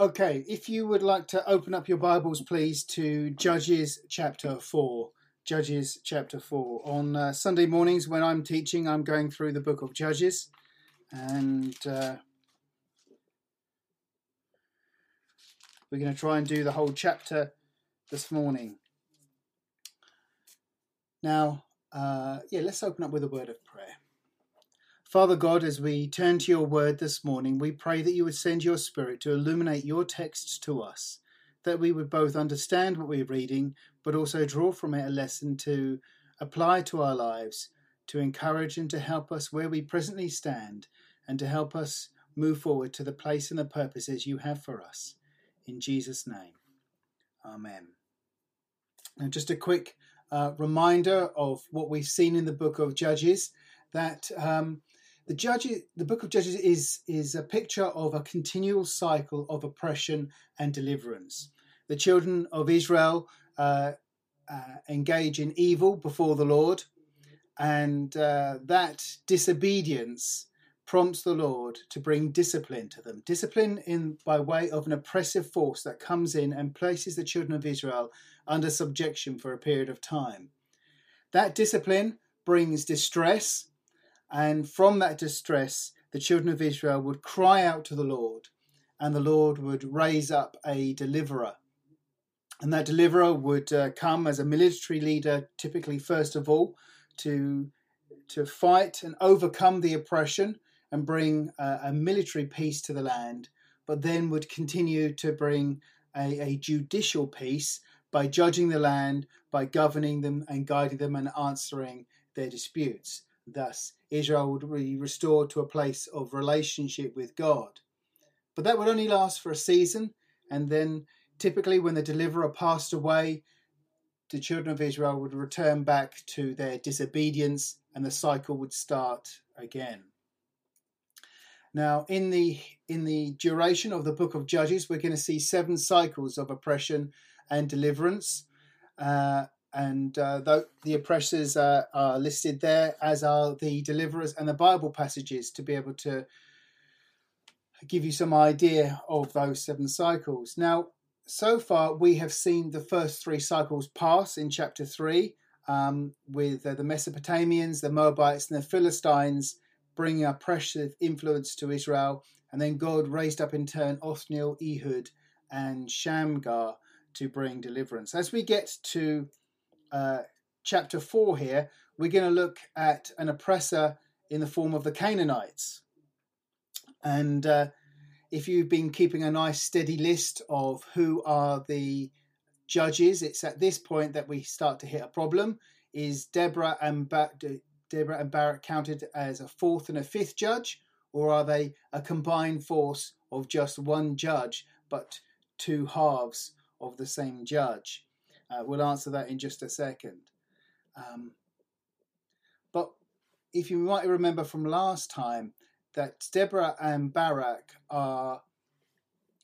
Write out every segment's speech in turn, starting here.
Okay, if you would like to open up your Bibles, please, to Judges chapter 4. Judges chapter 4. On uh, Sunday mornings, when I'm teaching, I'm going through the book of Judges. And uh, we're going to try and do the whole chapter this morning. Now, uh, yeah, let's open up with a word of. Father God, as we turn to your word this morning, we pray that you would send your spirit to illuminate your texts to us, that we would both understand what we're reading, but also draw from it a lesson to apply to our lives, to encourage and to help us where we presently stand, and to help us move forward to the place and the purposes you have for us. In Jesus' name, Amen. And just a quick uh, reminder of what we've seen in the book of Judges that um, the judges, the book of Judges is is a picture of a continual cycle of oppression and deliverance. The children of Israel uh, uh, engage in evil before the Lord, and uh, that disobedience prompts the Lord to bring discipline to them. Discipline in by way of an oppressive force that comes in and places the children of Israel under subjection for a period of time. That discipline brings distress and from that distress, the children of Israel would cry out to the Lord, and the Lord would raise up a deliverer. And that deliverer would uh, come as a military leader, typically first of all, to, to fight and overcome the oppression and bring uh, a military peace to the land, but then would continue to bring a, a judicial peace by judging the land, by governing them and guiding them and answering their disputes. Thus, Israel would be restored to a place of relationship with God. But that would only last for a season, and then typically when the deliverer passed away, the children of Israel would return back to their disobedience and the cycle would start again. Now, in the in the duration of the book of Judges, we're going to see seven cycles of oppression and deliverance. Uh, and uh, the, the oppressors uh, are listed there, as are the deliverers and the Bible passages to be able to give you some idea of those seven cycles. Now, so far we have seen the first three cycles pass in chapter three, um, with uh, the Mesopotamians, the Moabites, and the Philistines bringing oppressive influence to Israel, and then God raised up in turn Othniel, Ehud, and Shamgar to bring deliverance. As we get to uh, chapter 4 here, we're going to look at an oppressor in the form of the Canaanites. And uh, if you've been keeping a nice steady list of who are the judges, it's at this point that we start to hit a problem. Is Deborah and ba- Deborah and Barak counted as a fourth and a fifth judge, or are they a combined force of just one judge but two halves of the same judge? Uh, we'll answer that in just a second. Um, but if you might remember from last time that Deborah and Barak are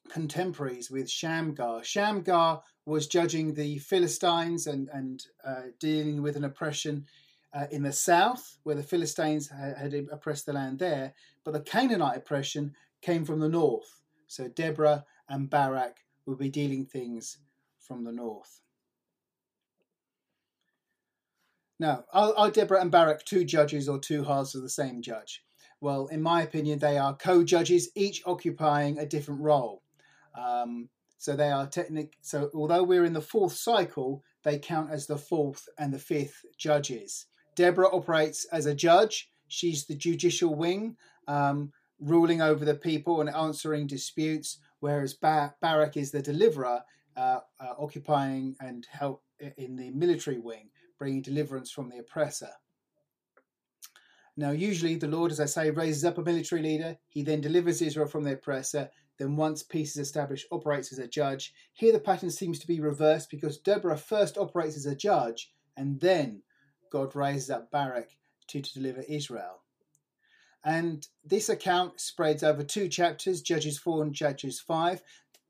contemporaries with Shamgar. Shamgar was judging the Philistines and, and uh, dealing with an oppression uh, in the south, where the Philistines had, had, oppressed the land there, but the Canaanite oppression came from the north. So Deborah and Barak will be dealing things from the north. Now, are, are Deborah and Barak two judges or two halves of the same judge? Well, in my opinion, they are co judges, each occupying a different role. Um, so they are technic. So although we're in the fourth cycle, they count as the fourth and the fifth judges. Deborah operates as a judge. She's the judicial wing, um, ruling over the people and answering disputes, whereas Bar- Barak is the deliverer, uh, uh, occupying and help in the military wing bringing deliverance from the oppressor. Now, usually the Lord, as I say, raises up a military leader. He then delivers Israel from the oppressor. Then, once peace is established, operates as a judge. Here, the pattern seems to be reversed because Deborah first operates as a judge, and then God raises up Barak to, to deliver Israel. And this account spreads over two chapters, Judges 4 and Judges 5.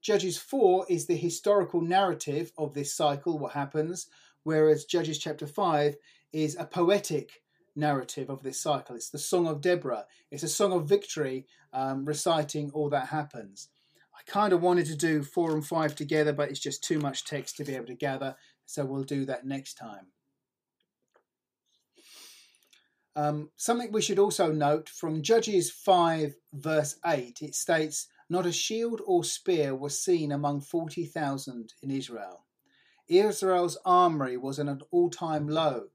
Judges 4 is the historical narrative of this cycle, what happens, whereas Judges chapter 5 is a poetic narrative of this cycle. It's the Song of Deborah, it's a song of victory um, reciting all that happens. I kind of wanted to do four and five together, but it's just too much text to be able to gather, so we'll do that next time. Um, something we should also note from Judges 5, verse 8, it states, Not a shield or spear was seen among 40,000 in Israel. Israel's armory was at an all time low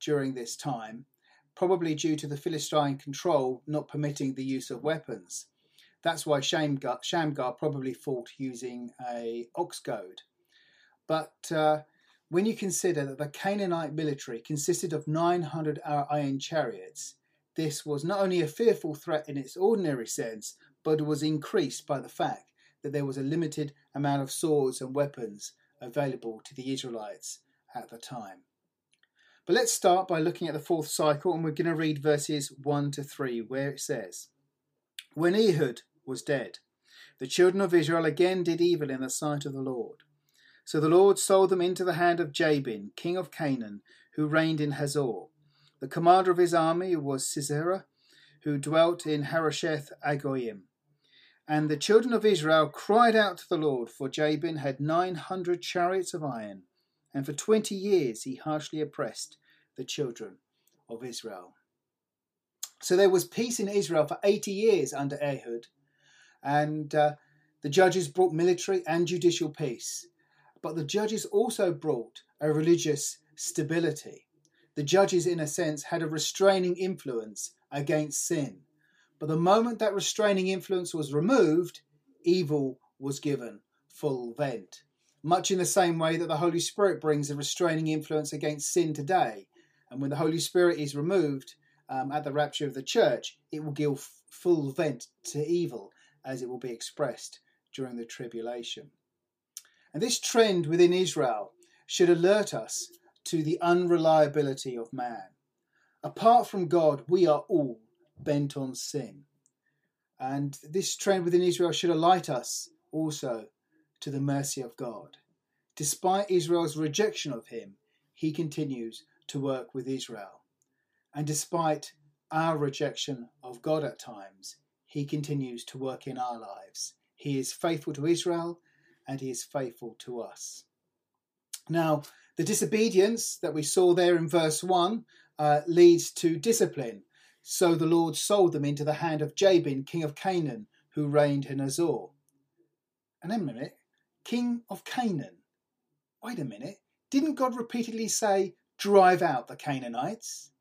during this time, probably due to the Philistine control not permitting the use of weapons. That's why Shamgar, Shamgar probably fought using a ox goad. But uh, when you consider that the Canaanite military consisted of 900 iron chariots, this was not only a fearful threat in its ordinary sense, but was increased by the fact that there was a limited amount of swords and weapons available to the Israelites at the time. But let's start by looking at the fourth cycle, and we're going to read verses 1 to 3, where it says When Ehud was dead, the children of Israel again did evil in the sight of the Lord. So the Lord sold them into the hand of Jabin, king of Canaan, who reigned in Hazor. The commander of his army was Sisera, who dwelt in Harosheth Hagoyim. And the children of Israel cried out to the Lord, for Jabin had nine hundred chariots of iron, and for twenty years he harshly oppressed the children of Israel. So there was peace in Israel for 80 years under Ehud, and uh, the judges brought military and judicial peace but the judges also brought a religious stability. The judges, in a sense, had a restraining influence against sin. But the moment that restraining influence was removed, evil was given full vent. Much in the same way that the Holy Spirit brings a restraining influence against sin today. And when the Holy Spirit is removed um, at the rapture of the church, it will give full vent to evil as it will be expressed during the tribulation. And this trend within Israel should alert us to the unreliability of man. Apart from God, we are all bent on sin. And this trend within Israel should alight us also to the mercy of God. Despite Israel's rejection of him, he continues to work with Israel. And despite our rejection of God at times, he continues to work in our lives. He is faithful to Israel and he is faithful to us. Now, the disobedience that we saw there in verse 1 uh, leads to discipline. So the Lord sold them into the hand of Jabin, king of Canaan, who reigned in Hazor. And a minute, king of Canaan. Wait a minute, didn't God repeatedly say, drive out the Canaanites?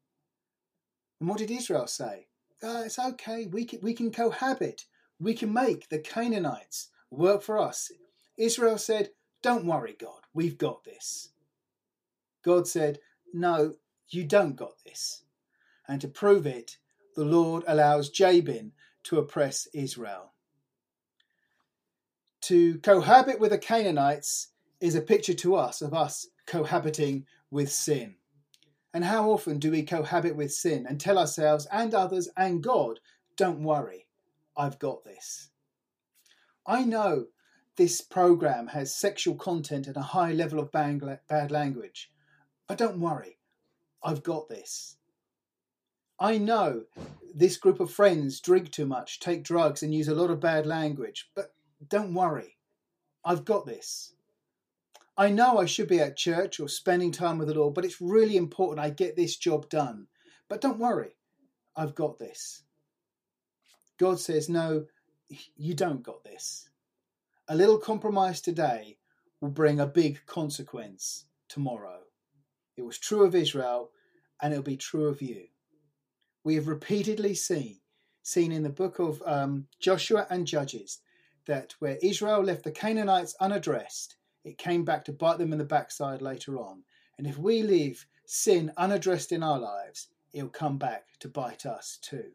And what did Israel say? Uh, it's okay, we can, we can cohabit. We can make the Canaanites work for us Israel said, Don't worry, God, we've got this. God said, No, you don't got this. And to prove it, the Lord allows Jabin to oppress Israel. To cohabit with the Canaanites is a picture to us of us cohabiting with sin. And how often do we cohabit with sin and tell ourselves and others and God, don't worry, I've got this? I know this program has sexual content and a high level of bad language. But don't worry, I've got this. I know this group of friends drink too much, take drugs, and use a lot of bad language, but don't worry, I've got this. I know I should be at church or spending time with the Lord, but it's really important I get this job done. But don't worry, I've got this. God says, No, you don't got this. A little compromise today will bring a big consequence tomorrow. It was true of Israel and it'll be true of you. We have repeatedly seen, seen in the book of um, Joshua and Judges, that where Israel left the Canaanites unaddressed, it came back to bite them in the backside later on. And if we leave sin unaddressed in our lives, it'll come back to bite us too.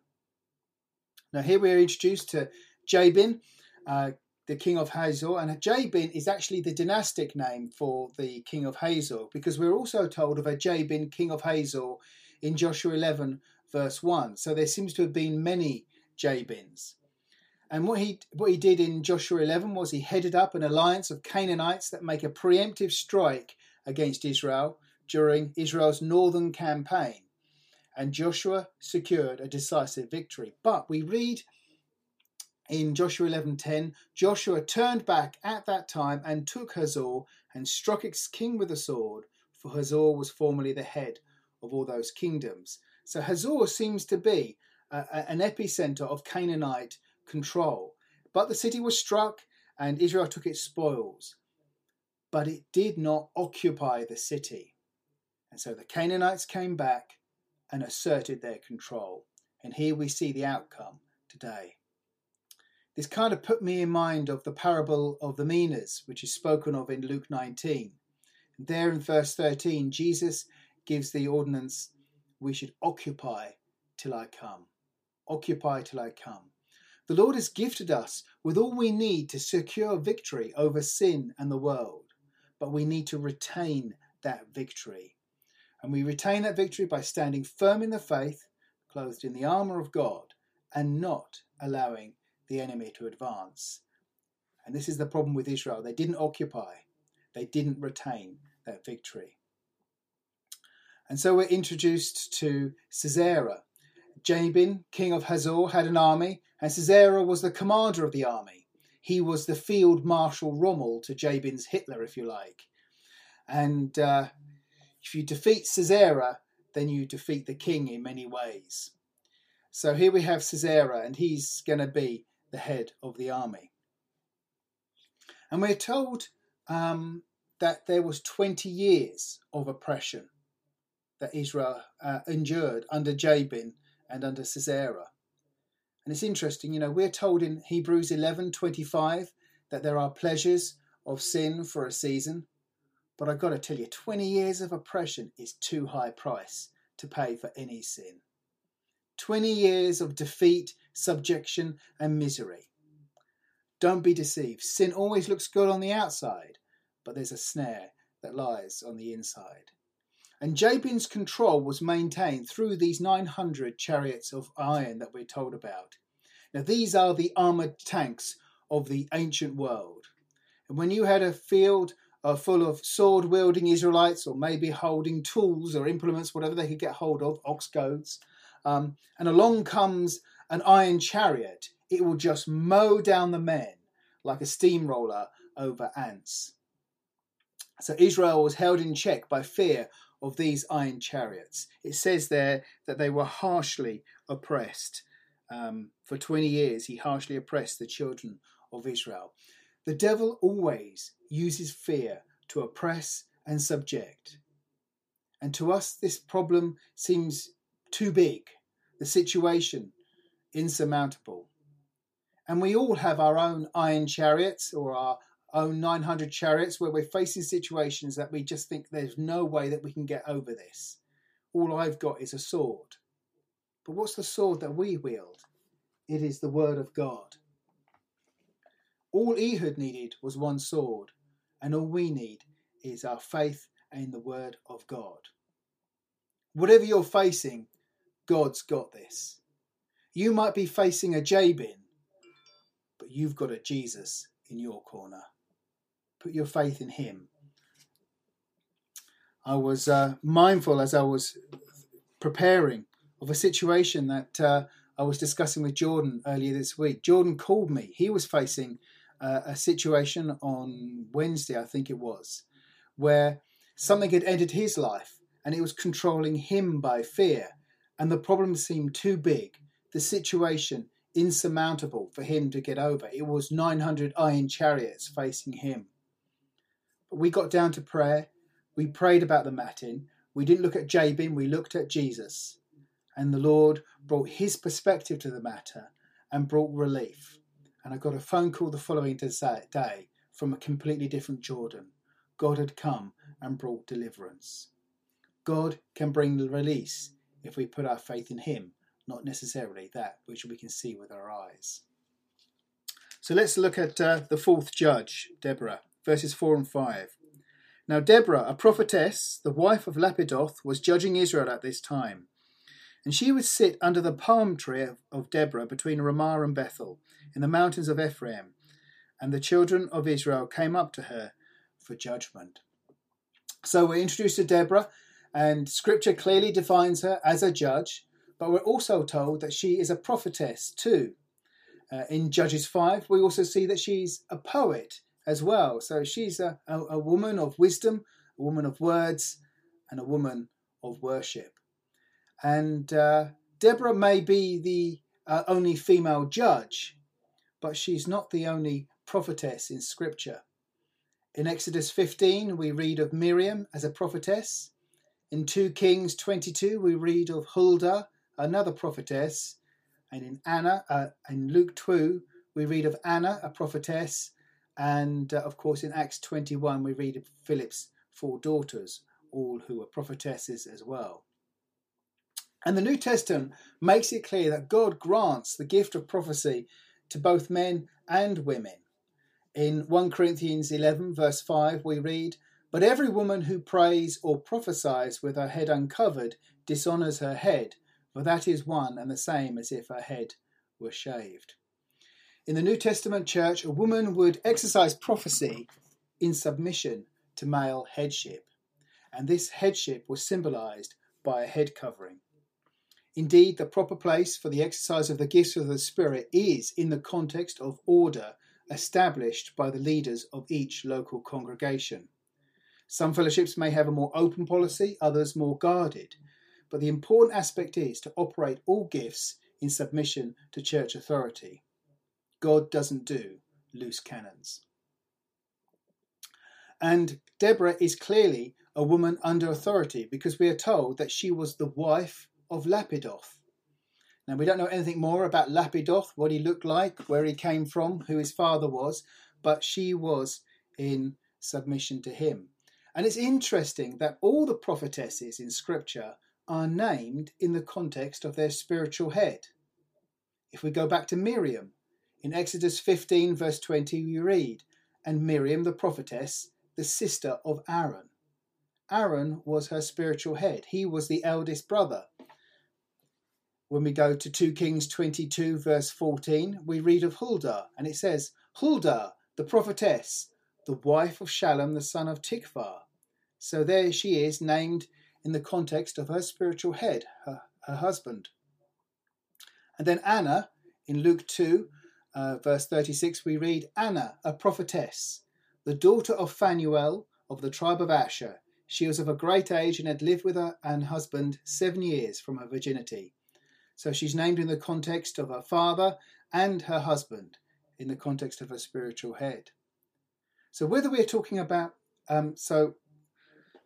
Now, here we are introduced to Jabin. Uh, the king of Hazor, and Jabin is actually the dynastic name for the king of Hazor, because we're also told of a Jabin, king of Hazor, in Joshua 11, verse 1. So there seems to have been many Jabins. And what he what he did in Joshua 11 was he headed up an alliance of Canaanites that make a preemptive strike against Israel during Israel's northern campaign. And Joshua secured a decisive victory. But we read in Joshua 11:10, Joshua turned back at that time and took Hazor and struck its king with a sword, for Hazor was formerly the head of all those kingdoms. So Hazor seems to be a, an epicenter of Canaanite control. But the city was struck and Israel took its spoils. But it did not occupy the city. And so the Canaanites came back and asserted their control. And here we see the outcome today. This kind of put me in mind of the parable of the minas, which is spoken of in Luke 19. There in verse 13, Jesus gives the ordinance we should occupy till I come. Occupy till I come. The Lord has gifted us with all we need to secure victory over sin and the world, but we need to retain that victory. And we retain that victory by standing firm in the faith, clothed in the armour of God, and not allowing the enemy to advance. And this is the problem with Israel. They didn't occupy, they didn't retain that victory. And so we're introduced to Sisera. Jabin, king of Hazor, had an army, and Sisera was the commander of the army. He was the field marshal Rommel to Jabin's Hitler, if you like. And uh, if you defeat Sisera, then you defeat the king in many ways. So here we have Sisera, and he's going to be the head of the army. And we're told um, that there was 20 years of oppression that Israel uh, endured under Jabin and under Sisera. And it's interesting, you know, we're told in Hebrews 11:25 that there are pleasures of sin for a season, but I've got to tell you 20 years of oppression is too high price to pay for any sin. 20 years of defeat, subjection, and misery. Don't be deceived. Sin always looks good on the outside, but there's a snare that lies on the inside. And Jabin's control was maintained through these 900 chariots of iron that we're told about. Now, these are the armored tanks of the ancient world. And when you had a field uh, full of sword wielding Israelites, or maybe holding tools or implements, whatever they could get hold of, ox goads, um, and along comes an iron chariot, it will just mow down the men like a steamroller over ants. So Israel was held in check by fear of these iron chariots. It says there that they were harshly oppressed. Um, for 20 years, he harshly oppressed the children of Israel. The devil always uses fear to oppress and subject. And to us, this problem seems too big, the situation insurmountable. And we all have our own iron chariots or our own 900 chariots where we're facing situations that we just think there's no way that we can get over this. All I've got is a sword. But what's the sword that we wield? It is the word of God. All Ehud needed was one sword, and all we need is our faith in the word of God. Whatever you're facing, God's got this. You might be facing a Jabin, but you've got a Jesus in your corner. Put your faith in Him. I was uh, mindful as I was preparing of a situation that uh, I was discussing with Jordan earlier this week. Jordan called me. He was facing uh, a situation on Wednesday, I think it was, where something had entered his life and it was controlling him by fear. And the problem seemed too big, the situation insurmountable for him to get over. It was 900 iron chariots facing him. We got down to prayer. We prayed about the Matin. We didn't look at Jabin, we looked at Jesus. And the Lord brought his perspective to the matter and brought relief. And I got a phone call the following day from a completely different Jordan. God had come and brought deliverance. God can bring release if we put our faith in Him, not necessarily that which we can see with our eyes. So let's look at uh, the fourth judge, Deborah verses 4 and 5. Now Deborah, a prophetess, the wife of Lapidoth, was judging Israel at this time. And she would sit under the palm tree of Deborah between Ramah and Bethel, in the mountains of Ephraim. And the children of Israel came up to her for judgment. So we're introduced to Deborah, and scripture clearly defines her as a judge, but we're also told that she is a prophetess too. Uh, in Judges 5, we also see that she's a poet as well. So she's a, a, a woman of wisdom, a woman of words, and a woman of worship. And uh, Deborah may be the uh, only female judge, but she's not the only prophetess in Scripture. In Exodus 15, we read of Miriam as a prophetess. In 2 Kings 22, we read of Huldah, another prophetess. And in Anna, uh, in Luke 2, we read of Anna, a prophetess. And uh, of course, in Acts 21, we read of Philip's four daughters, all who were prophetesses as well. And the New Testament makes it clear that God grants the gift of prophecy to both men and women. In 1 Corinthians 11, verse 5, we read, But every woman who prays or prophesies with her head uncovered dishonours her head, for that is one and the same as if her head were shaved. In the New Testament church, a woman would exercise prophecy in submission to male headship, and this headship was symbolized by a head covering. Indeed, the proper place for the exercise of the gifts of the Spirit is in the context of order established by the leaders of each local congregation. Some fellowships may have a more open policy, others more guarded, but the important aspect is to operate all gifts in submission to church authority. God doesn't do loose cannons. And Deborah is clearly a woman under authority because we are told that she was the wife of Lapidoth. Now, we don't know anything more about Lapidoth, what he looked like, where he came from, who his father was, but she was in submission to him. And it's interesting that all the prophetesses in Scripture are named in the context of their spiritual head. If we go back to Miriam, in Exodus 15, verse 20, we read, And Miriam the prophetess, the sister of Aaron. Aaron was her spiritual head, he was the eldest brother when we go to 2 Kings 22, verse 14, we read of Huldah, and it says, Huldah, the prophetess, the wife of Shallum, the son of Tikvah. So there she is, named in the context of her spiritual head, her, her husband. And then Anna, in Luke 2, uh, verse 36, we read, Anna, a prophetess, the daughter of Phanuel of the tribe of Asher. She was of a great age and had lived with her and husband seven years from her virginity. So she's named in the context of her father and her husband, in the context of her spiritual head. So whether we're talking about, um, so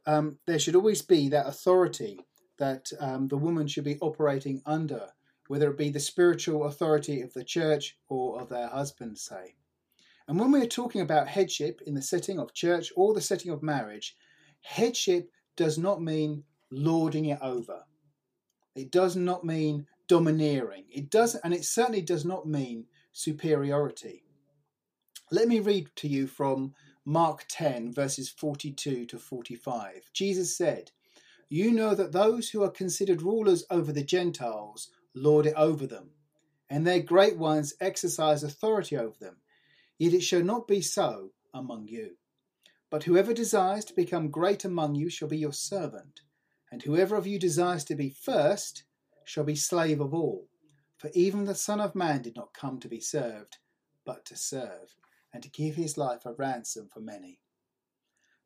um, there should always be that authority that um, the woman should be operating under, whether it be the spiritual authority of the church or of their husband, say. And when we're talking about headship in the setting of church or the setting of marriage, headship does not mean lording it over. It does not mean domineering. It does, and it certainly does not mean superiority. Let me read to you from Mark 10, verses 42 to 45. Jesus said, You know that those who are considered rulers over the Gentiles lord it over them, and their great ones exercise authority over them. Yet it shall not be so among you. But whoever desires to become great among you shall be your servant, and whoever of you desires to be first shall be slave of all. For even the Son of Man did not come to be served, but to serve, and to give his life a ransom for many.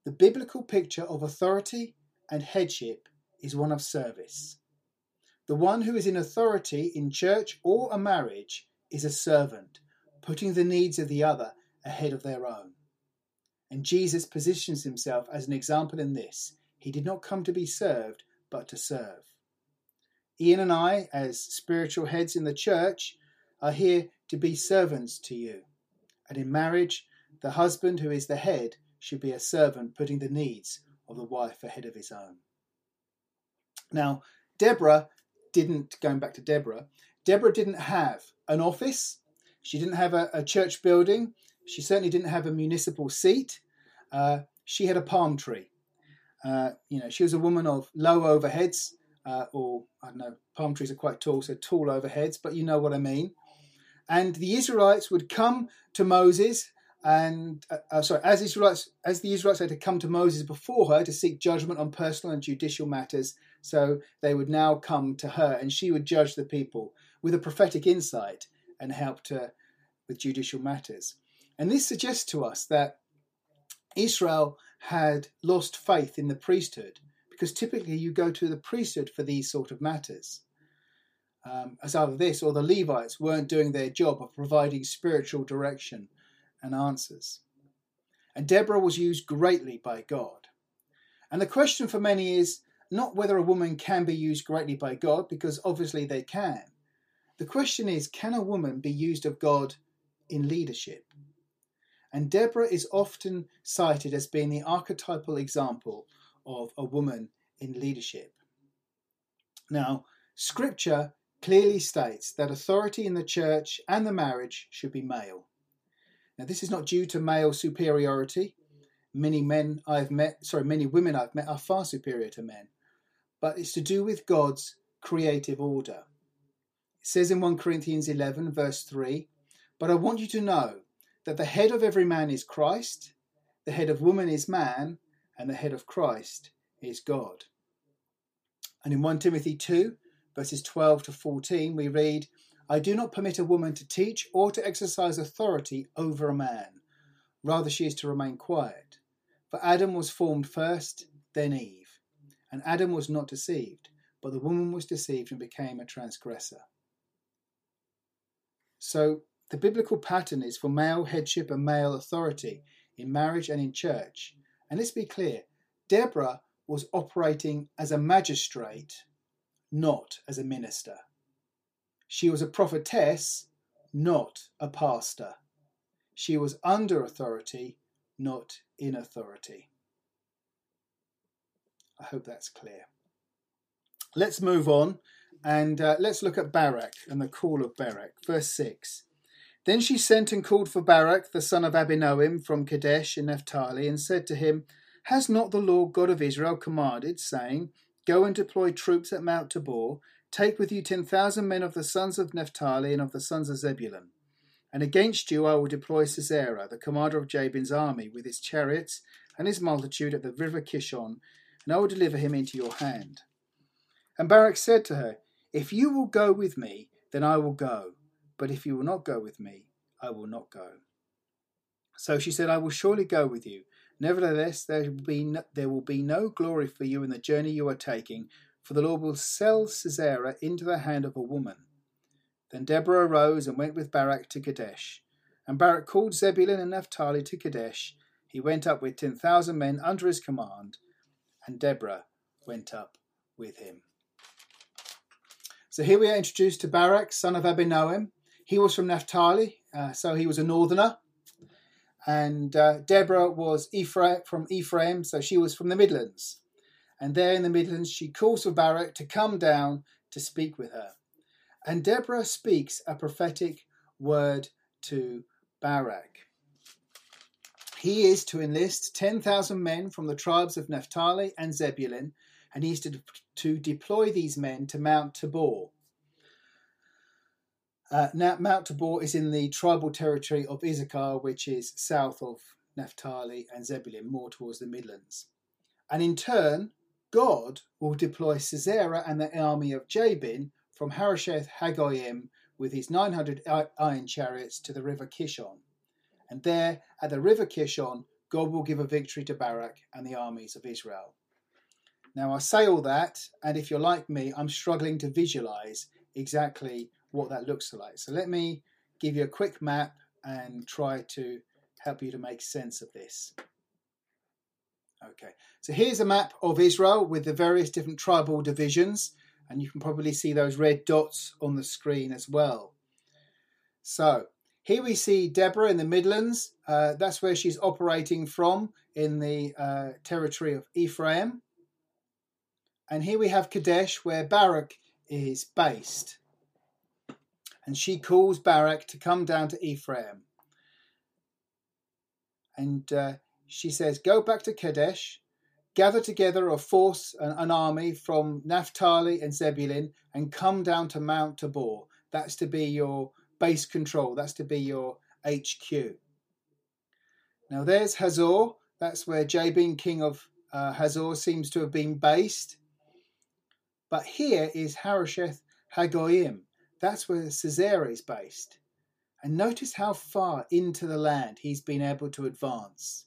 The biblical picture of authority and headship is one of service. The one who is in authority in church or a marriage is a servant, putting the needs of the other ahead of their own. And Jesus positions himself as an example in this. He did not come to be served, but to serve. Ian and I, as spiritual heads in the church, are here to be servants to you. And in marriage, the husband who is the head should be a servant, putting the needs of the wife ahead of his own. Now, Deborah didn't, going back to Deborah, Deborah didn't have an office, she didn't have a, a church building, she certainly didn't have a municipal seat. Uh, she had a palm tree. Uh, you know, she was a woman of low overheads uh, or I don't know, palm trees are quite tall, so tall overheads, but you know what I mean. And the Israelites would come to Moses, and uh, uh, sorry, as Israelites, as the Israelites had to come to Moses before her to seek judgment on personal and judicial matters, so they would now come to her, and she would judge the people with a prophetic insight and help to with judicial matters. And this suggests to us that Israel had lost faith in the priesthood because typically you go to the priesthood for these sort of matters. Um, as either this or the Levites weren't doing their job of providing spiritual direction and answers. And Deborah was used greatly by God. And the question for many is not whether a woman can be used greatly by God, because obviously they can. The question is can a woman be used of God in leadership? And Deborah is often cited as being the archetypal example of a woman in leadership. Now, scripture clearly states that authority in the church and the marriage should be male. Now, this is not due to male superiority. Many men I've met, sorry, many women I've met are far superior to men, but it's to do with God's creative order. It says in 1 Corinthians 11, verse 3 But I want you to know that the head of every man is Christ, the head of woman is man, and the head of Christ is God. And in 1 Timothy 2, verses 12 to 14, we read, I do not permit a woman to teach or to exercise authority over a man. Rather, she is to remain quiet. For Adam was formed first, then Eve. And Adam was not deceived, but the woman was deceived and became a transgressor. So, the biblical pattern is for male headship and male authority in marriage and in church. And let's be clear Deborah was operating as a magistrate, not as a minister. She was a prophetess, not a pastor. She was under authority, not in authority. I hope that's clear. Let's move on and uh, let's look at Barak and the call of Barak. Verse 6. Then she sent and called for Barak, the son of Abinoam, from Kadesh in Naphtali, and said to him, Has not the Lord God of Israel commanded, saying, Go and deploy troops at Mount Tabor, Take with you ten thousand men of the sons of Naphtali and of the sons of Zebulun. And against you I will deploy Sisera, the commander of Jabin's army, with his chariots and his multitude at the river Kishon, and I will deliver him into your hand. And Barak said to her, If you will go with me, then I will go, but if you will not go with me, I will not go. So she said, I will surely go with you. Nevertheless, there will be no, there will be no glory for you in the journey you are taking, for the Lord will sell Sisera into the hand of a woman. Then Deborah arose and went with Barak to Kadesh. And Barak called Zebulun and Naphtali to Kadesh. He went up with ten thousand men under his command, and Deborah went up with him. So here we are introduced to Barak, son of Abinoam. He was from Naphtali, uh, so he was a northerner. And uh, Deborah was Ephraim, from Ephraim, so she was from the Midlands and there in the Midlands she calls for Barak to come down to speak with her. And Deborah speaks a prophetic word to Barak. He is to enlist 10,000 men from the tribes of Naphtali and Zebulun, and he is to, to deploy these men to Mount Tabor. Uh, now, Mount Tabor is in the tribal territory of Issachar, which is south of Naphtali and Zebulun, more towards the Midlands. And in turn, God will deploy Sisera and the army of Jabin from Harosheth Hagoyim with his 900 iron chariots to the river Kishon. And there, at the river Kishon, God will give a victory to Barak and the armies of Israel. Now, I say all that, and if you're like me, I'm struggling to visualize exactly what that looks like. So let me give you a quick map and try to help you to make sense of this. Okay, so here's a map of Israel with the various different tribal divisions, and you can probably see those red dots on the screen as well. So here we see Deborah in the Midlands. Uh, that's where she's operating from in the uh, territory of Ephraim. And here we have Kadesh, where Barak is based. And she calls Barak to come down to Ephraim. And uh, she says, Go back to Kadesh, gather together a force, an, an army from Naphtali and Zebulun, and come down to Mount Tabor. That's to be your base control, that's to be your HQ. Now there's Hazor, that's where Jabin, king of uh, Hazor, seems to have been based. But here is Harosheth Hagoyim, that's where Sisera is based. And notice how far into the land he's been able to advance.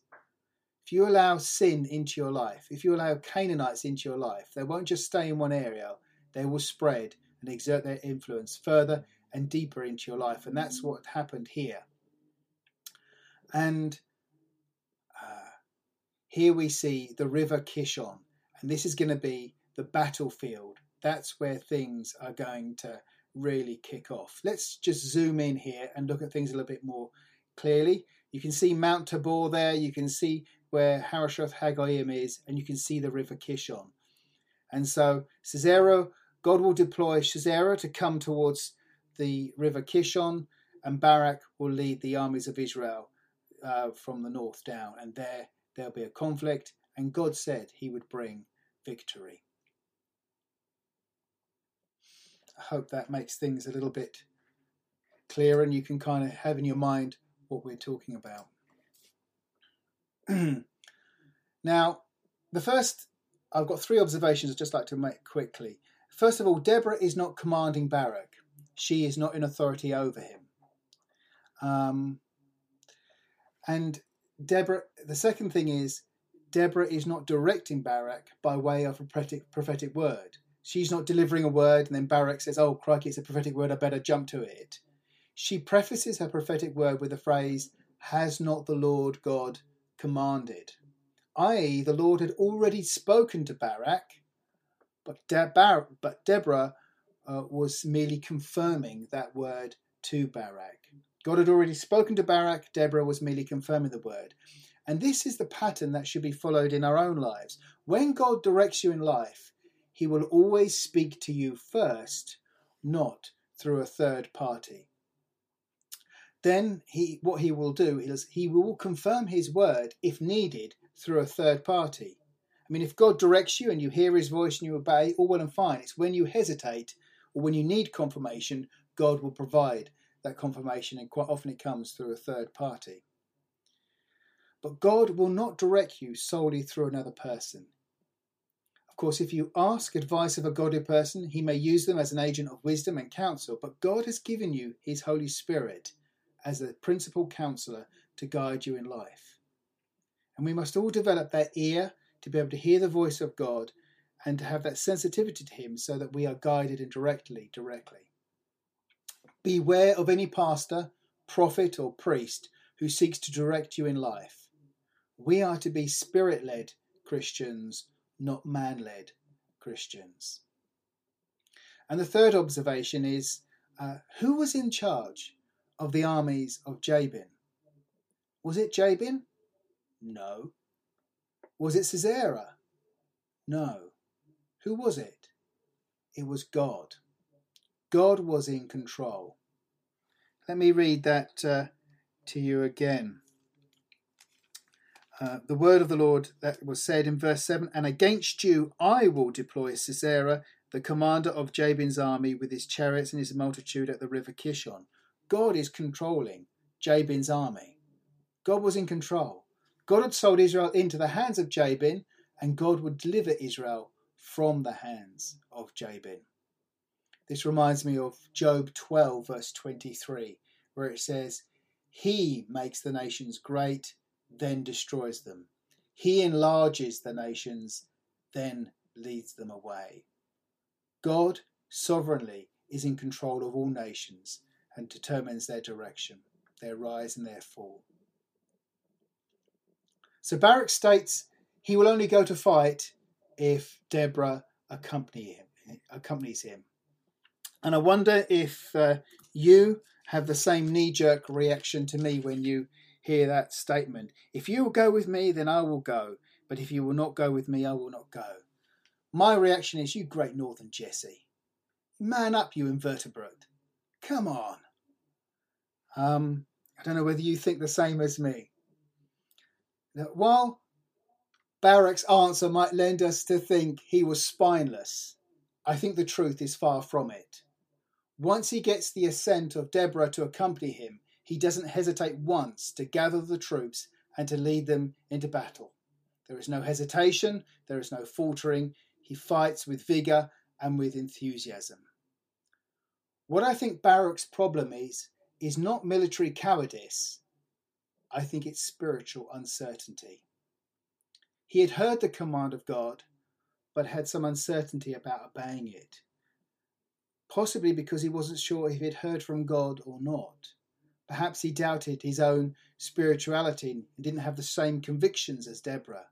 If you allow sin into your life, if you allow Canaanites into your life, they won't just stay in one area, they will spread and exert their influence further and deeper into your life. And that's what happened here. And uh, here we see the river Kishon, and this is going to be the battlefield. That's where things are going to really kick off. Let's just zoom in here and look at things a little bit more clearly. You can see Mount Tabor there, you can see where Harosheth Hagoyim is, and you can see the river Kishon. And so Sisera, God will deploy Sisera to come towards the river Kishon, and Barak will lead the armies of Israel uh, from the north down, and there there'll be a conflict. And God said He would bring victory. I hope that makes things a little bit clearer, and you can kind of have in your mind what we're talking about. now, the first, I've got three observations I'd just like to make quickly. First of all, Deborah is not commanding Barak. She is not in authority over him. Um, and Deborah, the second thing is, Deborah is not directing Barak by way of a prophetic, prophetic word. She's not delivering a word and then Barak says, Oh, crikey, it's a prophetic word, I better jump to it. She prefaces her prophetic word with the phrase, Has not the Lord God commanded? i.e., the Lord had already spoken to Barak, but, De- Bar- but Deborah uh, was merely confirming that word to Barak. God had already spoken to Barak, Deborah was merely confirming the word. And this is the pattern that should be followed in our own lives. When God directs you in life, He will always speak to you first, not through a third party. Then he, what he will do is he will confirm his word, if needed, through a third party. I mean, if God directs you and you hear his voice and you obey, all well and fine. It's when you hesitate or when you need confirmation, God will provide that confirmation, and quite often it comes through a third party. But God will not direct you solely through another person. Of course, if you ask advice of a godly person, he may use them as an agent of wisdom and counsel, but God has given you his Holy Spirit as the principal counselor to guide you in life. And we must all develop that ear to be able to hear the voice of God and to have that sensitivity to him so that we are guided indirectly directly. Beware of any pastor, prophet, or priest who seeks to direct you in life. We are to be spirit led Christians, not man led Christians. And the third observation is uh, who was in charge of the armies of Jabin? Was it Jabin? No. Was it Sisera? No. Who was it? It was God. God was in control. Let me read that uh, to you again. Uh, the word of the Lord that was said in verse 7 And against you I will deploy Sisera, the commander of Jabin's army, with his chariots and his multitude at the river Kishon. God is controlling Jabin's army. God was in control. God had sold Israel into the hands of Jabin, and God would deliver Israel from the hands of Jabin. This reminds me of Job 12, verse 23, where it says, He makes the nations great, then destroys them. He enlarges the nations, then leads them away. God sovereignly is in control of all nations and determines their direction, their rise and their fall. So Barak states he will only go to fight if Deborah accompany him, accompanies him. And I wonder if uh, you have the same knee jerk reaction to me when you hear that statement. If you will go with me, then I will go. But if you will not go with me, I will not go. My reaction is, you great northern Jesse. Man up, you invertebrate. Come on. Um, I don't know whether you think the same as me. Now, while Barak's answer might lend us to think he was spineless, I think the truth is far from it. Once he gets the assent of Deborah to accompany him, he doesn't hesitate once to gather the troops and to lead them into battle. There is no hesitation, there is no faltering. He fights with vigour and with enthusiasm. What I think Barak's problem is, is not military cowardice, I think it's spiritual uncertainty. He had heard the command of God, but had some uncertainty about obeying it. Possibly because he wasn't sure if he'd heard from God or not. Perhaps he doubted his own spirituality and didn't have the same convictions as Deborah.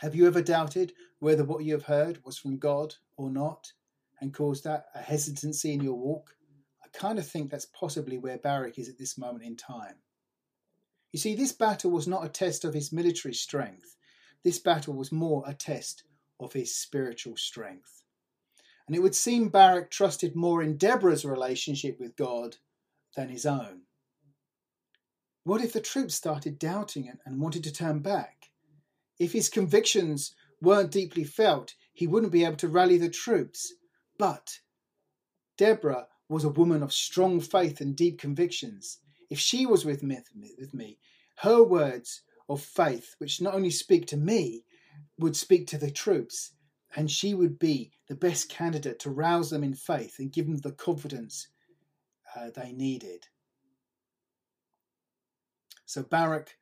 Have you ever doubted whether what you have heard was from God or not and caused that a hesitancy in your walk? Kind of think that's possibly where Barak is at this moment in time. You see, this battle was not a test of his military strength. This battle was more a test of his spiritual strength. And it would seem Barak trusted more in Deborah's relationship with God than his own. What if the troops started doubting and wanted to turn back? If his convictions weren't deeply felt, he wouldn't be able to rally the troops. But Deborah was a woman of strong faith and deep convictions. If she was with me, with me, her words of faith, which not only speak to me, would speak to the troops, and she would be the best candidate to rouse them in faith and give them the confidence uh, they needed. So Barak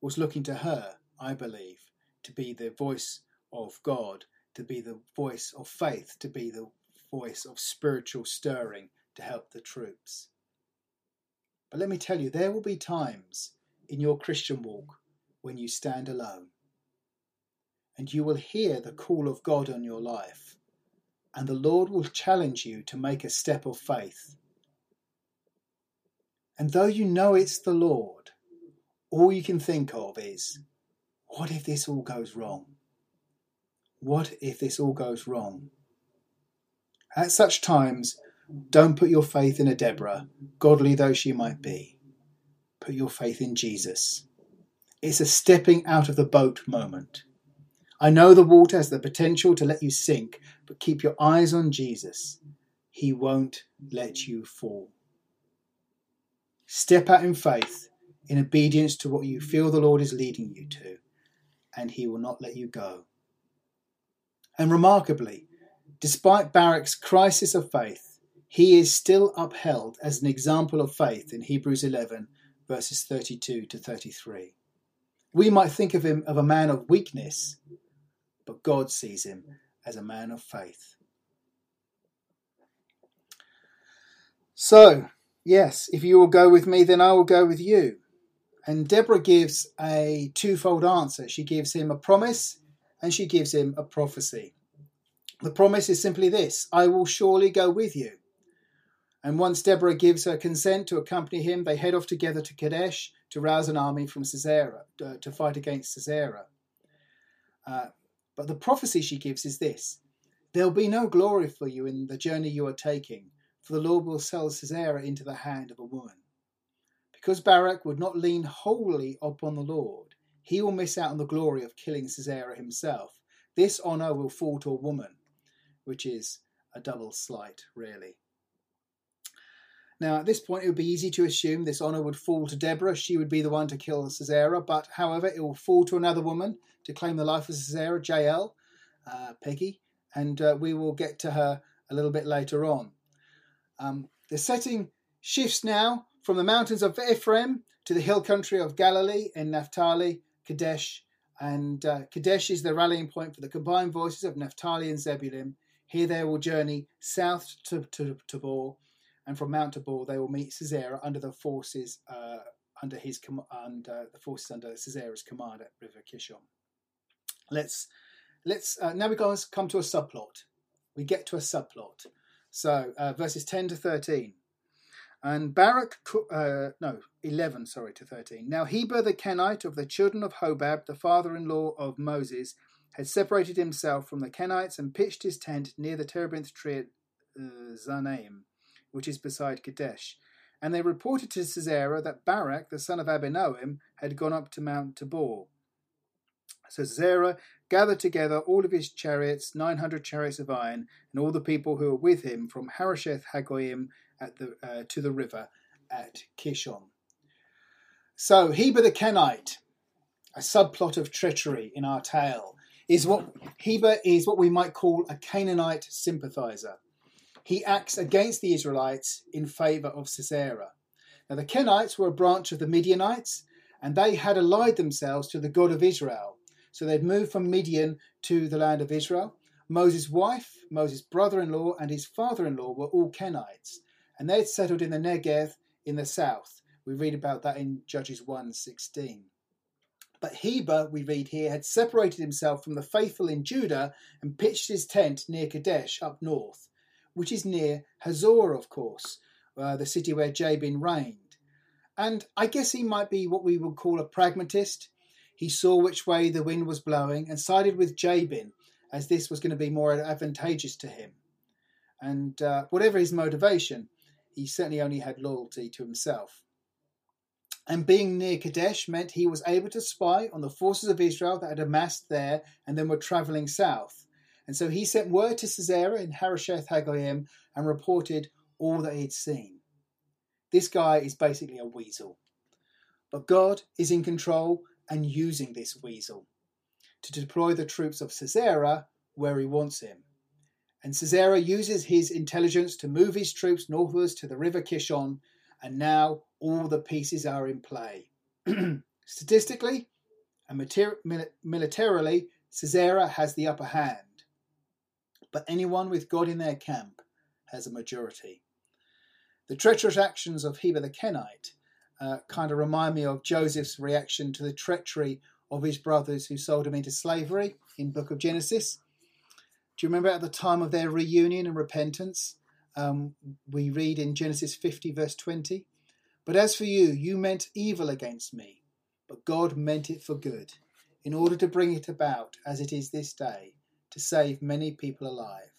was looking to her, I believe, to be the voice of God, to be the voice of faith, to be the voice of spiritual stirring to help the troops. But let me tell you, there will be times in your Christian walk when you stand alone and you will hear the call of God on your life, and the Lord will challenge you to make a step of faith. And though you know it's the Lord, all you can think of is, what if this all goes wrong? What if this all goes wrong? At such times, don't put your faith in a Deborah, godly though she might be. Put your faith in Jesus. It's a stepping out of the boat moment. I know the water has the potential to let you sink, but keep your eyes on Jesus. He won't let you fall. Step out in faith, in obedience to what you feel the Lord is leading you to, and He will not let you go. And remarkably, despite Barak's crisis of faith, he is still upheld as an example of faith in Hebrews 11, verses 32 to 33. We might think of him of a man of weakness, but God sees him as a man of faith. So, yes, if you will go with me, then I will go with you. And Deborah gives a twofold answer. She gives him a promise and she gives him a prophecy. The promise is simply this I will surely go with you. And once Deborah gives her consent to accompany him, they head off together to Kadesh to rouse an army from Sisera, to fight against Sisera. Uh, but the prophecy she gives is this There'll be no glory for you in the journey you are taking, for the Lord will sell Sisera into the hand of a woman. Because Barak would not lean wholly upon the Lord, he will miss out on the glory of killing Sisera himself. This honour will fall to a woman, which is a double slight, really. Now, at this point, it would be easy to assume this honour would fall to Deborah. She would be the one to kill Sisera, but however, it will fall to another woman to claim the life of Sisera, Jael, uh, Peggy, and uh, we will get to her a little bit later on. Um, the setting shifts now from the mountains of Ephraim to the hill country of Galilee in Naphtali, Kadesh, and uh, Kadesh is the rallying point for the combined voices of Naphtali and Zebulun. Here they will journey south to, to Tabor and from Mount Tabor they will meet Sisera under the forces uh, under his com- under the forces under Sisera's command at River Kishon. Let's let's uh, now we go come to a subplot. We get to a subplot. So uh, verses ten to thirteen. And Barak, uh, no, 11, sorry, to 13. Now Heber the Kenite of the children of Hobab, the father in law of Moses, had separated himself from the Kenites and pitched his tent near the terebinth tree at uh, Zaanaim which is beside Kadesh. And they reported to Sisera that Barak, the son of Abinoam, had gone up to Mount Tabor. So Sisera gathered together all of his chariots, 900 chariots of iron, and all the people who were with him from Harosheth Hagoyim the, uh, to the river at Kishon. So Heber the Kenite, a subplot of treachery in our tale, is what Heber is what we might call a Canaanite sympathizer he acts against the Israelites in favor of Sisera. Now, the Kenites were a branch of the Midianites, and they had allied themselves to the God of Israel. So they'd moved from Midian to the land of Israel. Moses' wife, Moses' brother in law, and his father in law were all Kenites, and they'd settled in the Negev in the south. We read about that in Judges 1 16. But Heber, we read here, had separated himself from the faithful in Judah and pitched his tent near Kadesh up north, which is near Hazor, of course, uh, the city where Jabin reigned. And I guess he might be what we would call a pragmatist. He saw which way the wind was blowing and sided with Jabin, as this was going to be more advantageous to him. And uh, whatever his motivation, he certainly only had loyalty to himself and being near Kadesh meant he was able to spy on the forces of Israel that had amassed there and then were travelling south. And so he sent word to Sisera in Harosheth Hagoyim and reported all that he'd seen. This guy is basically a weasel. But God is in control and using this weasel to deploy the troops of Sisera where he wants him. And Sisera uses his intelligence to move his troops northwards to the river Kishon, and now all the pieces are in play. Statistically and mater- militarily, Sisera has the upper hand. But anyone with God in their camp has a majority. The treacherous actions of Heber the Kenite uh, kind of remind me of Joseph's reaction to the treachery of his brothers who sold him into slavery in Book of Genesis. Do you remember at the time of their reunion and repentance? Um, we read in Genesis 50, verse 20 but as for you, you meant evil against me, but God meant it for good, in order to bring it about as it is this day, to save many people alive.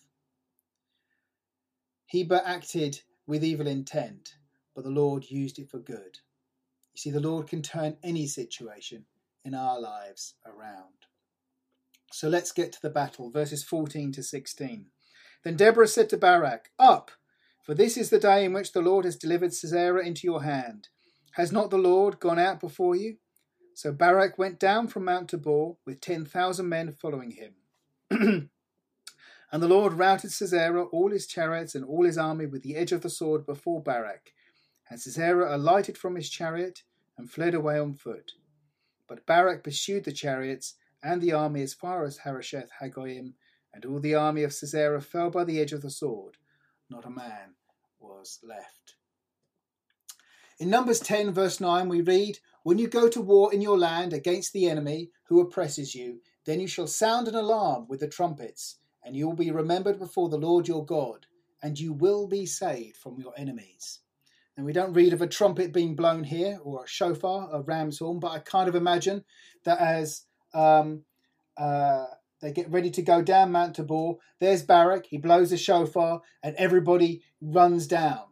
Heber acted with evil intent, but the Lord used it for good. You see, the Lord can turn any situation in our lives around. So let's get to the battle, verses 14 to 16. Then Deborah said to Barak, Up! For this is the day in which the Lord has delivered Sisera into your hand. Has not the Lord gone out before you? So Barak went down from Mount Tabor with ten thousand men following him. and the Lord routed Sisera, all his chariots, and all his army with the edge of the sword before Barak. And Sisera alighted from his chariot and fled away on foot. But Barak pursued the chariots and the army as far as Harosheth Hagoyim, and all the army of Sisera fell by the edge of the sword not a man was left. In Numbers 10, verse 9, we read, When you go to war in your land against the enemy who oppresses you, then you shall sound an alarm with the trumpets, and you will be remembered before the Lord your God, and you will be saved from your enemies. And we don't read of a trumpet being blown here, or a shofar, a ram's horn, but I kind of imagine that as um, uh, they get ready to go down Mount Tabor. There's Barak. He blows the shofar, and everybody runs down.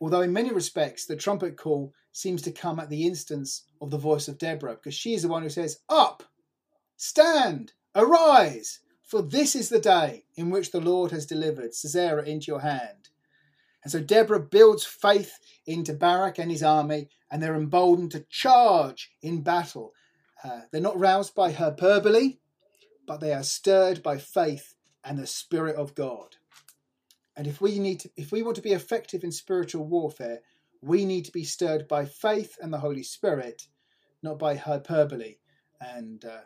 Although, in many respects, the trumpet call seems to come at the instance of the voice of Deborah, because she is the one who says, Up, stand, arise, for this is the day in which the Lord has delivered Sisera into your hand. And so Deborah builds faith into Barak and his army, and they're emboldened to charge in battle. Uh, they're not roused by hyperbole, but they are stirred by faith and the Spirit of God. And if we need to, if we want to be effective in spiritual warfare, we need to be stirred by faith and the Holy Spirit, not by hyperbole and uh,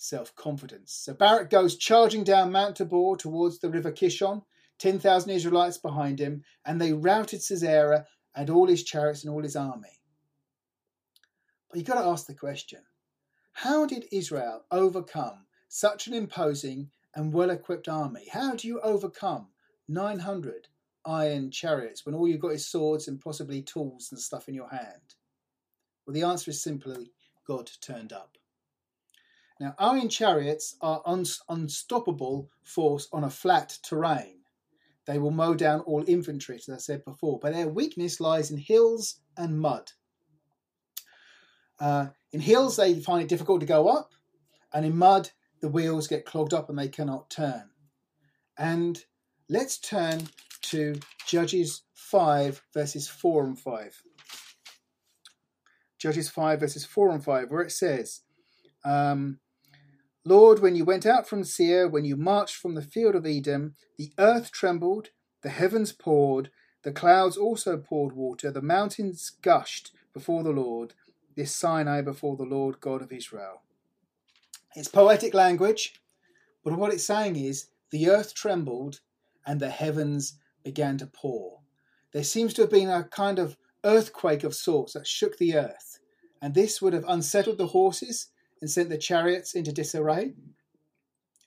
self confidence. So Barak goes charging down Mount Tabor towards the river Kishon, 10,000 Israelites behind him, and they routed Sisera and all his chariots and all his army. But you've got to ask the question how did Israel overcome such an imposing and well equipped army? How do you overcome 900 iron chariots when all you've got is swords and possibly tools and stuff in your hand? Well, the answer is simply God turned up. Now, iron chariots are un- unstoppable force on a flat terrain. They will mow down all infantry, as I said before, but their weakness lies in hills and mud. Uh, in hills, they find it difficult to go up, and in mud, the wheels get clogged up and they cannot turn. And let's turn to Judges 5, verses 4 and 5. Judges 5, verses 4 and 5, where it says, um, Lord, when you went out from Seir, when you marched from the field of Edom, the earth trembled, the heavens poured, The clouds also poured water, the mountains gushed before the Lord, this Sinai before the Lord God of Israel. It's poetic language, but what it's saying is the earth trembled and the heavens began to pour. There seems to have been a kind of earthquake of sorts that shook the earth, and this would have unsettled the horses and sent the chariots into disarray.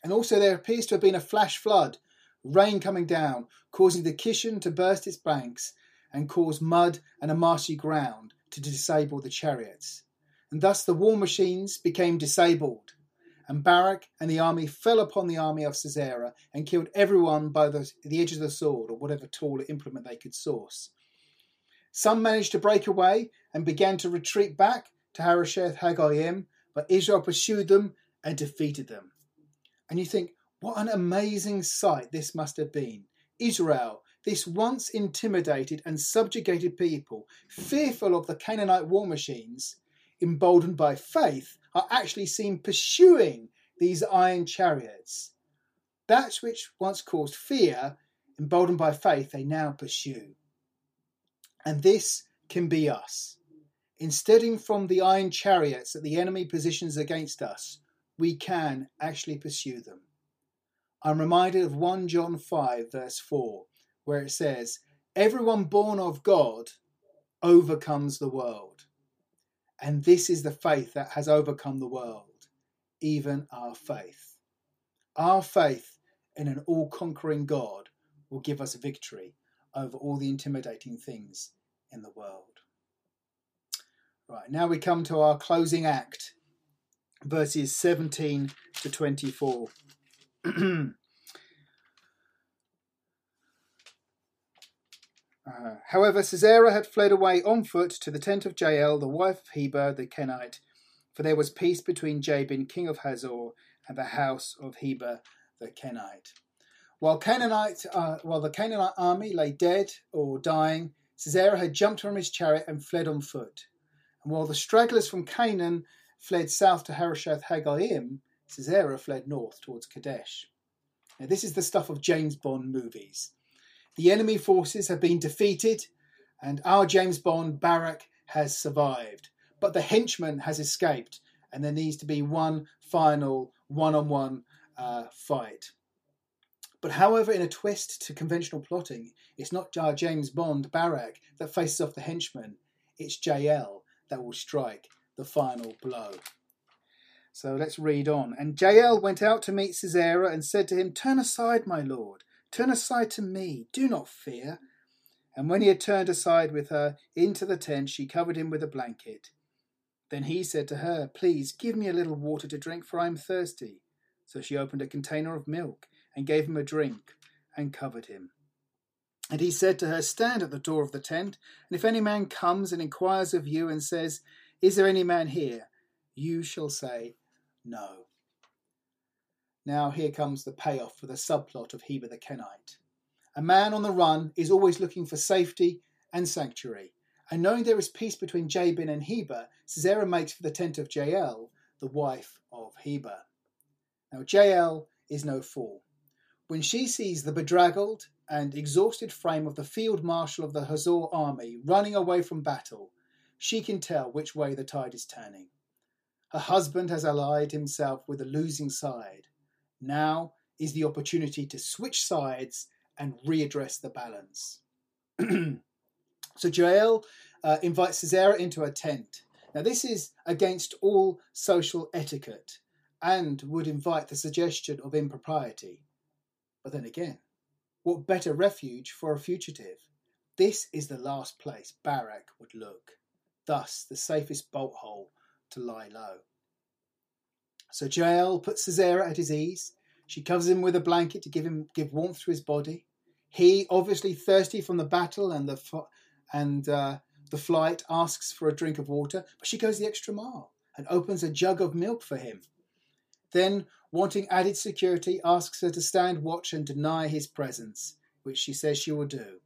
And also, there appears to have been a flash flood, rain coming down, causing the Kishon to burst its banks and cause mud and a marshy ground to disable the chariots. And thus the war machines became disabled. And Barak and the army fell upon the army of Sisera and killed everyone by the, the edge of the sword or whatever tool or implement they could source. Some managed to break away and began to retreat back to Harosheth Hagoyim, but Israel pursued them and defeated them. And you think, what an amazing sight this must have been. Israel, this once intimidated and subjugated people, fearful of the Canaanite war machines, emboldened by faith, are actually seen pursuing these iron chariots. That which once caused fear, emboldened by faith, they now pursue. And this can be us. Instead from the iron chariots that the enemy positions against us, we can actually pursue them. I'm reminded of 1 John 5, verse 4, where it says, Everyone born of God overcomes the world. And this is the faith that has overcome the world, even our faith. Our faith in an all conquering God will give us victory over all the intimidating things in the world. Right, now we come to our closing act verses 17 to 24. uh, however, Sisera had fled away on foot to the tent of Jael, the wife of Heber the Kenite, for there was peace between Jabin, king of Hazor, and the house of Heber the Kenite. While Canaanite, uh, while the Canaanite army lay dead or dying, Sisera had jumped from his chariot and fled on foot. And while the stragglers from Canaan fled south to Harosheth Hagoyim, Sisera fled north towards Kadesh. Now, this is the stuff of James Bond movies. The enemy forces have been defeated, and our James Bond Barak has survived. But the henchman has escaped, and there needs to be one final one on one fight. But however, in a twist to conventional plotting, it's not our James Bond Barak that faces off the henchman, it's Jael that will strike the final blow. So let's read on. And Jael went out to meet Sisera and said to him, Turn aside, my lord, turn aside to me, do not fear. And when he had turned aside with her into the tent, she covered him with a blanket. Then he said to her, Please give me a little water to drink, for I am thirsty. So she opened a container of milk and gave him a drink and covered him. And he said to her, Stand at the door of the tent, and if any man comes and inquires of you and says, is there any man here? You shall say, No. Now here comes the payoff for the subplot of Heber the Kenite. A man on the run is always looking for safety and sanctuary, and knowing there is peace between Jabin and Heber, Sisera makes for the tent of Jael, the wife of Heber. Now Jael is no fool. When she sees the bedraggled and exhausted frame of the field marshal of the Hazor army running away from battle, she can tell which way the tide is turning. Her husband has allied himself with the losing side. Now is the opportunity to switch sides and readdress the balance. so Jael uh, invites Sisera into a tent. Now, this is against all social etiquette and would invite the suggestion of impropriety. But then again, what better refuge for a fugitive? This is the last place Barak would look thus the safest bolt hole to lie low. So Jael puts Sisera at his ease. She covers him with a blanket to give him give warmth to his body. He, obviously thirsty from the battle and the and uh, the flight, asks for a drink of water, but she goes the extra mile and opens a jug of milk for him. Then, wanting added security, asks her to stand watch and deny his presence, which she says she will do.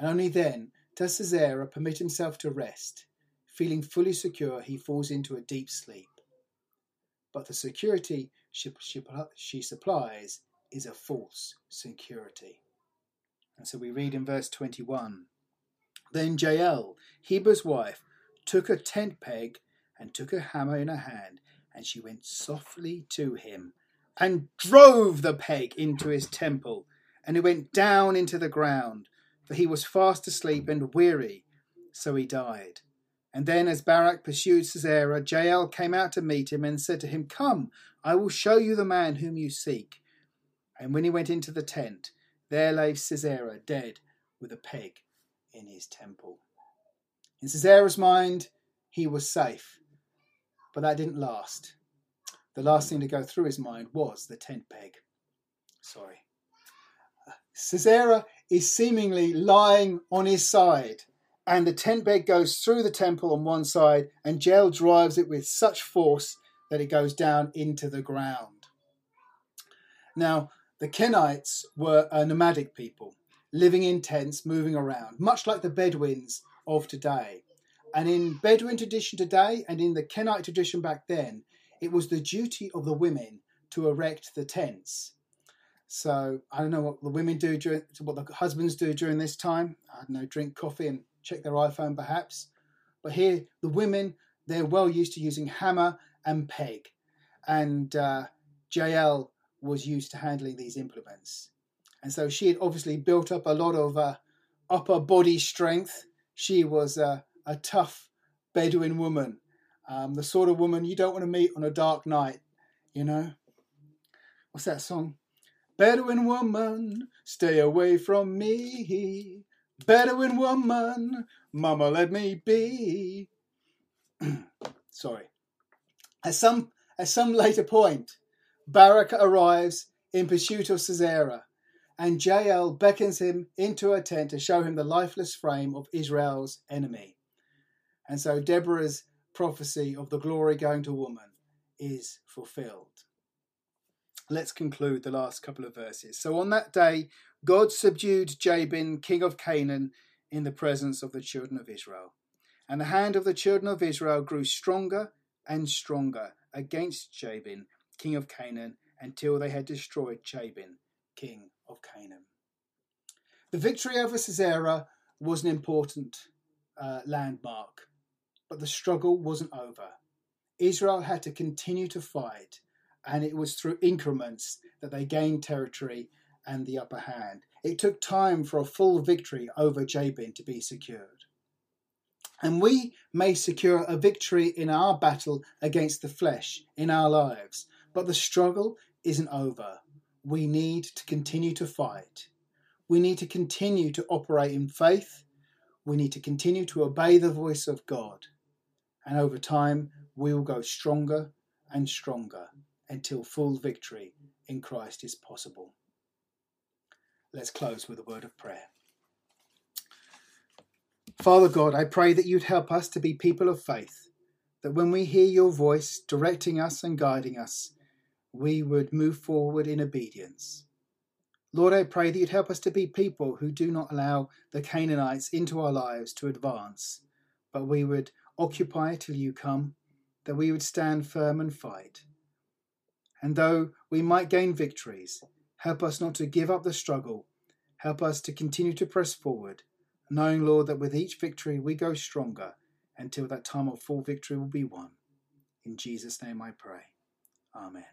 And only then does Sisera permit himself to rest Feeling fully secure, he falls into a deep sleep. But the security she, she, she supplies is a false security. And so we read in verse 21 Then Jael, Heber's wife, took a tent peg and took a hammer in her hand, and she went softly to him and drove the peg into his temple, and he went down into the ground, for he was fast asleep and weary, so he died. And then, as Barak pursued Sisera, Jael came out to meet him and said to him, Come, I will show you the man whom you seek. And when he went into the tent, there lay Sisera dead with a peg in his temple. In Sisera's mind, he was safe, but that didn't last. The last thing to go through his mind was the tent peg. Sorry. Uh, Sisera is seemingly lying on his side, and the tent peg goes through the temple on one side, and Jael drives it with such force that it goes down into the ground. Now, the Kenites were a nomadic people, living in tents, moving around, much like the Bedouins of today. And in Bedouin tradition today, and in the Kenite tradition back then, it was the duty of the women to erect the tents. So I don't know what the women do during, what the husbands do during this time. I don't know, drink coffee and check their iPhone perhaps. But here, the women, they're well used to using hammer and peg. And uh, Jael was used to handling these implements. And so she had obviously built up a lot of uh, upper body strength. She was uh, a tough Bedouin woman, um, the sort of woman you don't want to meet on a dark night, you know? What's that song? Bedouin woman, stay away from me. Bedouin woman, mama, let me be. Sorry. At some at some later point, Barak arrives in pursuit of Sisera, and Jael beckons him into a tent to show him the lifeless frame of Israel's enemy. And so Deborah's prophecy of the glory going to woman is fulfilled. Let's conclude the last couple of verses. So on that day, God subdued Jabin, king of Canaan, in the presence of the children of Israel. And the hand of the children of Israel grew stronger and stronger against Jabin, king of Canaan, until they had destroyed Jabin, king of Canaan. The victory over Sisera was an important uh, landmark, but the struggle wasn't over. Israel had to continue to fight, and it was through increments that they gained territory and the upper hand. It took time for a full victory over Jabin to be secured. And we may secure a victory in our battle against the flesh in our lives, but the struggle isn't over. We need to continue to fight. We need to continue to operate in faith. We need to continue to obey the voice of God. And over time, we will go stronger and stronger until full victory in Christ is possible. Let's close with a word of prayer. Father God, I pray that you'd help us to be people of faith, that when we hear your voice directing us and guiding us, we would move forward in obedience. Lord, I pray that you'd help us to be people who do not allow the Canaanites into our lives to advance, but we would occupy till you come, that we would stand firm and fight. And though we might gain victories, help us not to give up the struggle. Help us to continue to press forward, knowing, Lord, that with each victory we go stronger until that time of full victory will be won. In Jesus' name I pray. Amen.